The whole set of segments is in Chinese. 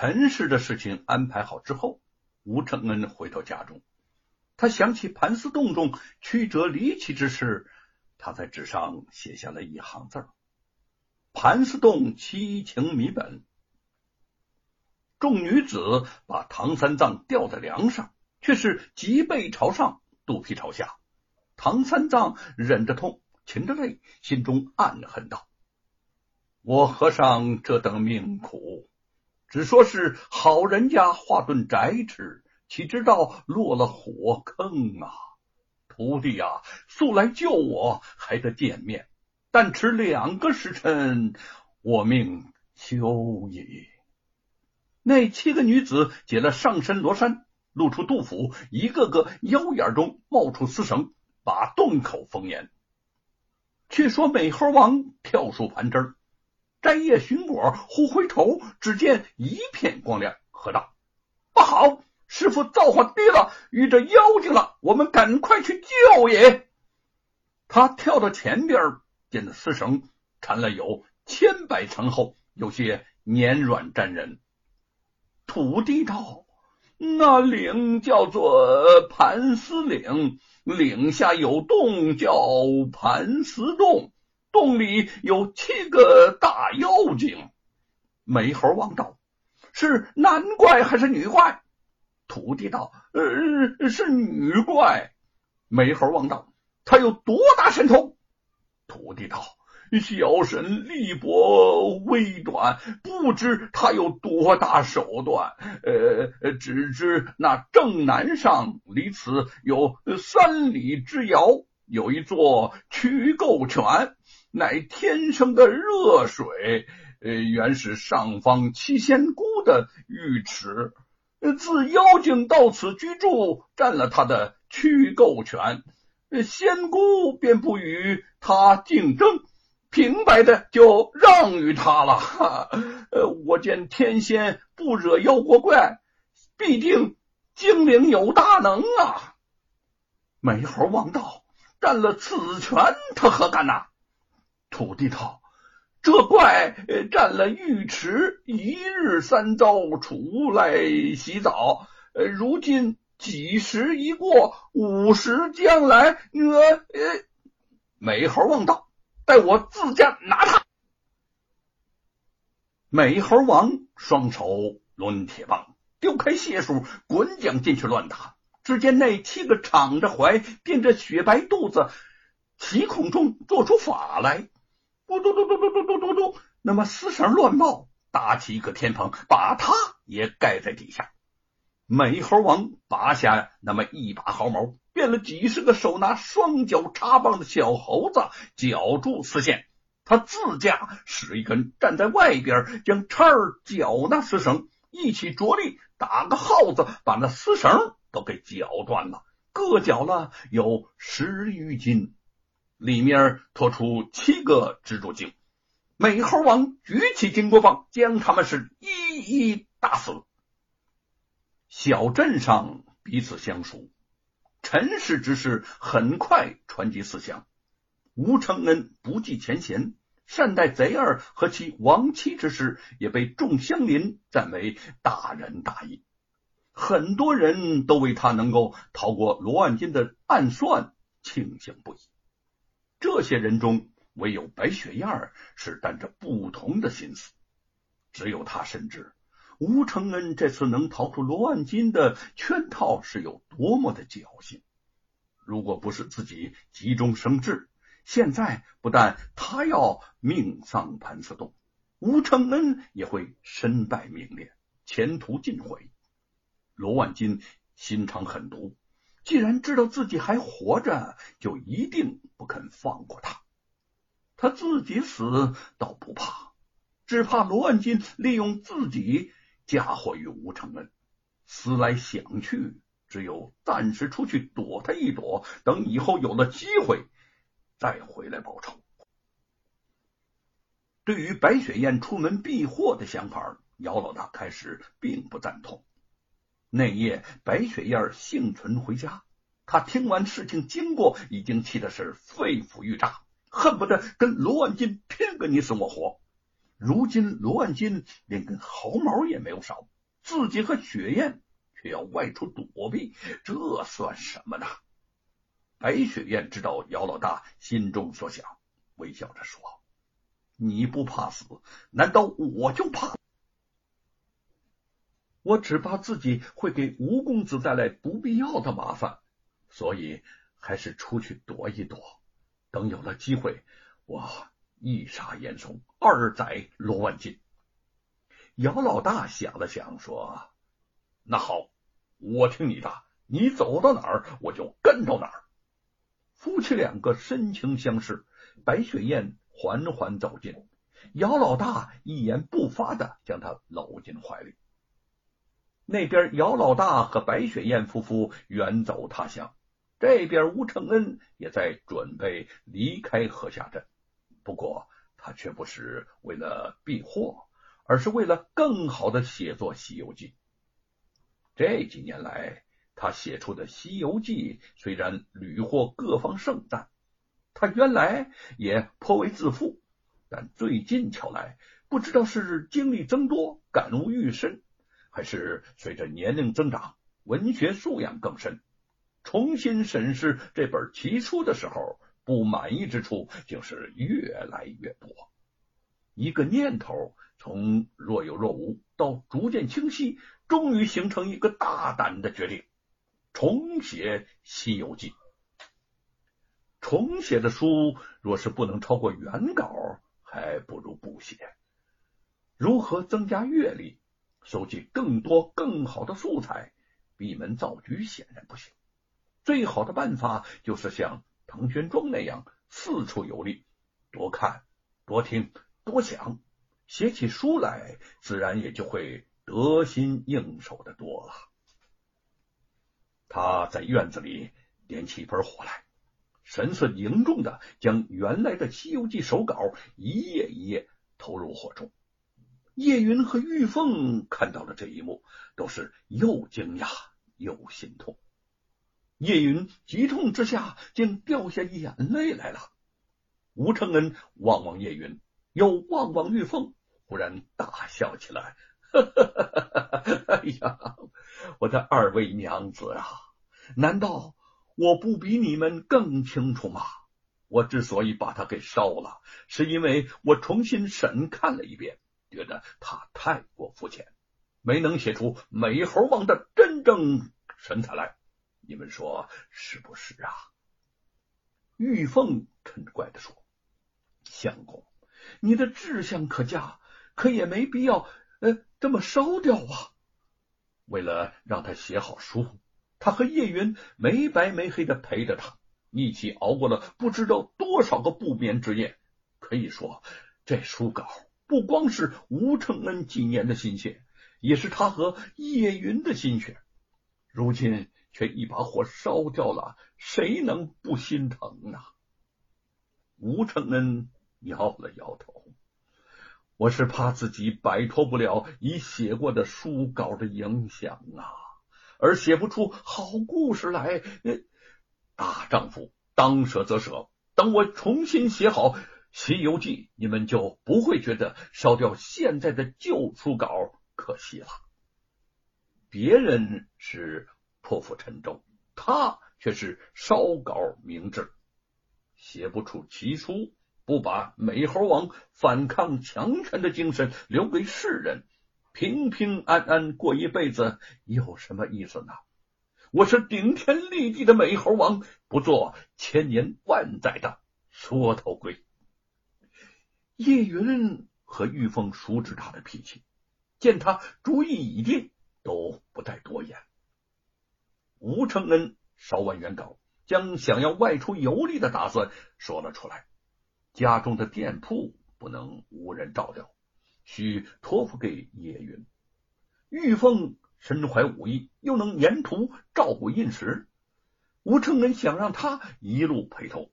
陈氏的事情安排好之后，吴承恩回到家中，他想起盘丝洞中曲折离奇之事，他在纸上写下了一行字：“盘丝洞七情迷本。”众女子把唐三藏吊在梁上，却是脊背朝上，肚皮朝下。唐三藏忍着痛，噙着泪，心中暗恨道：“我和尚这等命苦，只说是好人家化顿斋吃，岂知道落了火坑啊！徒弟呀，速来救我，还得见面，但迟两个时辰，我命休矣。”那七个女子解了上身罗衫，露出肚腹，一个个腰眼中冒出丝绳，把洞口封严。却说美猴王跳树盘枝摘叶寻果，忽回头，只见一片光亮，喝道：“不好！师傅造化低了，遇着妖精了！我们赶快去救也！”他跳到前边，见那丝绳缠了有千百层厚，有些粘软粘人。土地道：“那岭叫做盘丝岭，岭下有洞叫盘丝洞，洞里有七个大妖精。”美猴王道：“是男怪还是女怪？”土地道：“呃，是女怪。”美猴王道：“他有多大神通？”土地道。小神力薄微短，不知他有多大手段。呃，只知那正南上离此有三里之遥，有一座曲垢泉，乃天生的热水。呃，原是上方七仙姑的浴池。自妖精到此居住，占了他的曲垢权，仙姑便不与他竞争。平白的就让与他了。呃，我见天仙不惹妖国怪，必定精灵有大能啊！美猴王道：“占了此权，他何干呐？”土地道：“这怪占了浴池，一日三遭出来洗澡。呃，如今几时一过，五十将来，呃呃。”美猴王道。待我自家拿他。美猴王双手抡铁棒，丢开解数，滚将进去乱打。只见那七个敞着怀、垫着雪白肚子，其孔中做出法来，嘟嘟嘟嘟嘟嘟嘟嘟嘟，那么丝绳乱冒，搭起一个天棚，把他也盖在底下。美猴王拔下那么一把毫毛。变了几十个手拿双脚插棒的小猴子，绞住丝线。他自家使一根站在外边，将叉儿绞那丝绳，一起着力打个耗子，把那丝绳都给绞断了。各绞了有十余斤，里面拖出七个蜘蛛精。美猴王举起金箍棒，将他们是一一打死。小镇上彼此相熟。陈氏之事很快传及四乡，吴承恩不计前嫌，善待贼儿和其亡妻之事，也被众乡邻赞为大仁大义。很多人都为他能够逃过罗万金的暗算庆幸不已。这些人中，唯有白雪燕是带着不同的心思，只有他深知。吴承恩这次能逃出罗万金的圈套是有多么的侥幸！如果不是自己急中生智，现在不但他要命丧盘丝洞，吴承恩也会身败名裂，前途尽毁。罗万金心肠狠毒，既然知道自己还活着，就一定不肯放过他。他自己死倒不怕，只怕罗万金利用自己。嫁祸于吴承恩，思来想去，只有暂时出去躲他一躲，等以后有了机会再回来报仇。对于白雪燕出门避祸的想法，姚老大开始并不赞同。那夜，白雪燕幸存回家，他听完事情经过，已经气的是肺腑欲炸，恨不得跟罗万金拼个你死我活。如今罗万金连根毫毛也没有少，自己和雪燕却要外出躲避，这算什么呢？白雪燕知道姚老大心中所想，微笑着说：“你不怕死，难道我就怕？我只怕自己会给吴公子带来不必要的麻烦，所以还是出去躲一躲。等有了机会，我一杀严嵩，二宰罗万金。”姚老大想了想，说：“那好，我听你的，你走到哪儿，我就跟到哪儿。”夫妻两个深情相视，白雪燕缓缓走近，姚老大一言不发的将她搂进怀里。那边姚老大和白雪燕夫妇远走他乡，这边吴承恩也在准备离开河下镇，不过他却不是为了避祸，而是为了更好的写作《西游记》。这几年来。他写出的《西游记》虽然屡获各方盛赞，他原来也颇为自负，但最近瞧来，不知道是经历增多、感悟愈深，还是随着年龄增长、文学素养更深，重新审视这本奇书的时候，不满意之处竟是越来越多。一个念头从若有若无到逐渐清晰，终于形成一个大胆的决定。重写《西游记》，重写的书若是不能超过原稿，还不如不写。如何增加阅历，收集更多更好的素材，闭门造车显然不行。最好的办法就是像唐玄奘那样四处游历，多看、多听、多想，写起书来自然也就会得心应手的多了。他在院子里点起一盆火来，神色凝重的将原来的《西游记》手稿一页一页投入火中。叶云和玉凤看到了这一幕，都是又惊讶又心痛。叶云急痛之下竟掉下眼泪来了。吴承恩望望叶云，又望望玉凤，忽然大笑起来。哈哈哈哈哈哎呀，我的二位娘子啊，难道我不比你们更清楚吗？我之所以把它给烧了，是因为我重新审看了一遍，觉得他太过肤浅，没能写出美猴王的真正神采来。你们说是不是啊？玉凤嗔怪的说：“相公，你的志向可嘉，可也没必要。”呃，这么烧掉啊！为了让他写好书，他和叶云没白没黑的陪着他，一起熬过了不知道多少个不眠之夜。可以说，这书稿不光是吴承恩几年的心血，也是他和叶云的心血。如今却一把火烧掉了，谁能不心疼呢？吴承恩摇了摇头。我是怕自己摆脱不了已写过的书稿的影响啊，而写不出好故事来。大丈夫当舍则舍，等我重新写好《西游记》，你们就不会觉得烧掉现在的旧书稿可惜了。别人是破釜沉舟，他却是烧稿明志，写不出奇书。不把美猴王反抗强权的精神留给世人，平平安安过一辈子有什么意思呢？我是顶天立地的美猴王，不做千年万载的缩头龟。叶云和玉凤熟知他的脾气，见他主意已定，都不再多言。吴承恩烧完原稿，将想要外出游历的打算说了出来。家中的店铺不能无人照料，需托付给叶云。玉凤身怀武艺，又能沿途照顾印食。吴承恩想让他一路陪同。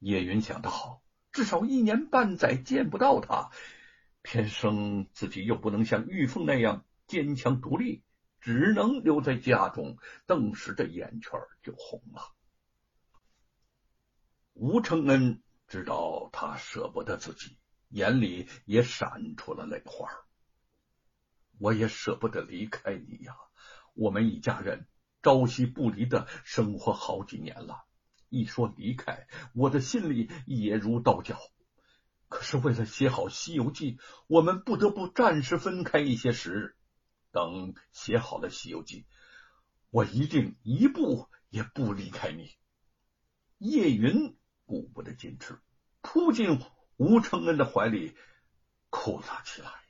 叶云想到，至少一年半载见不到他，偏生自己又不能像玉凤那样坚强独立，只能留在家中。顿时这眼圈就红了。吴承恩。知道他舍不得自己，眼里也闪出了泪花。我也舍不得离开你呀，我们一家人朝夕不离的生活好几年了，一说离开，我的心里也如刀绞。可是为了写好《西游记》，我们不得不暂时分开一些时日。等写好了《西游记》，我一定一步也不离开你。叶云顾不得矜持，扑进吴承恩的怀里，哭了起来。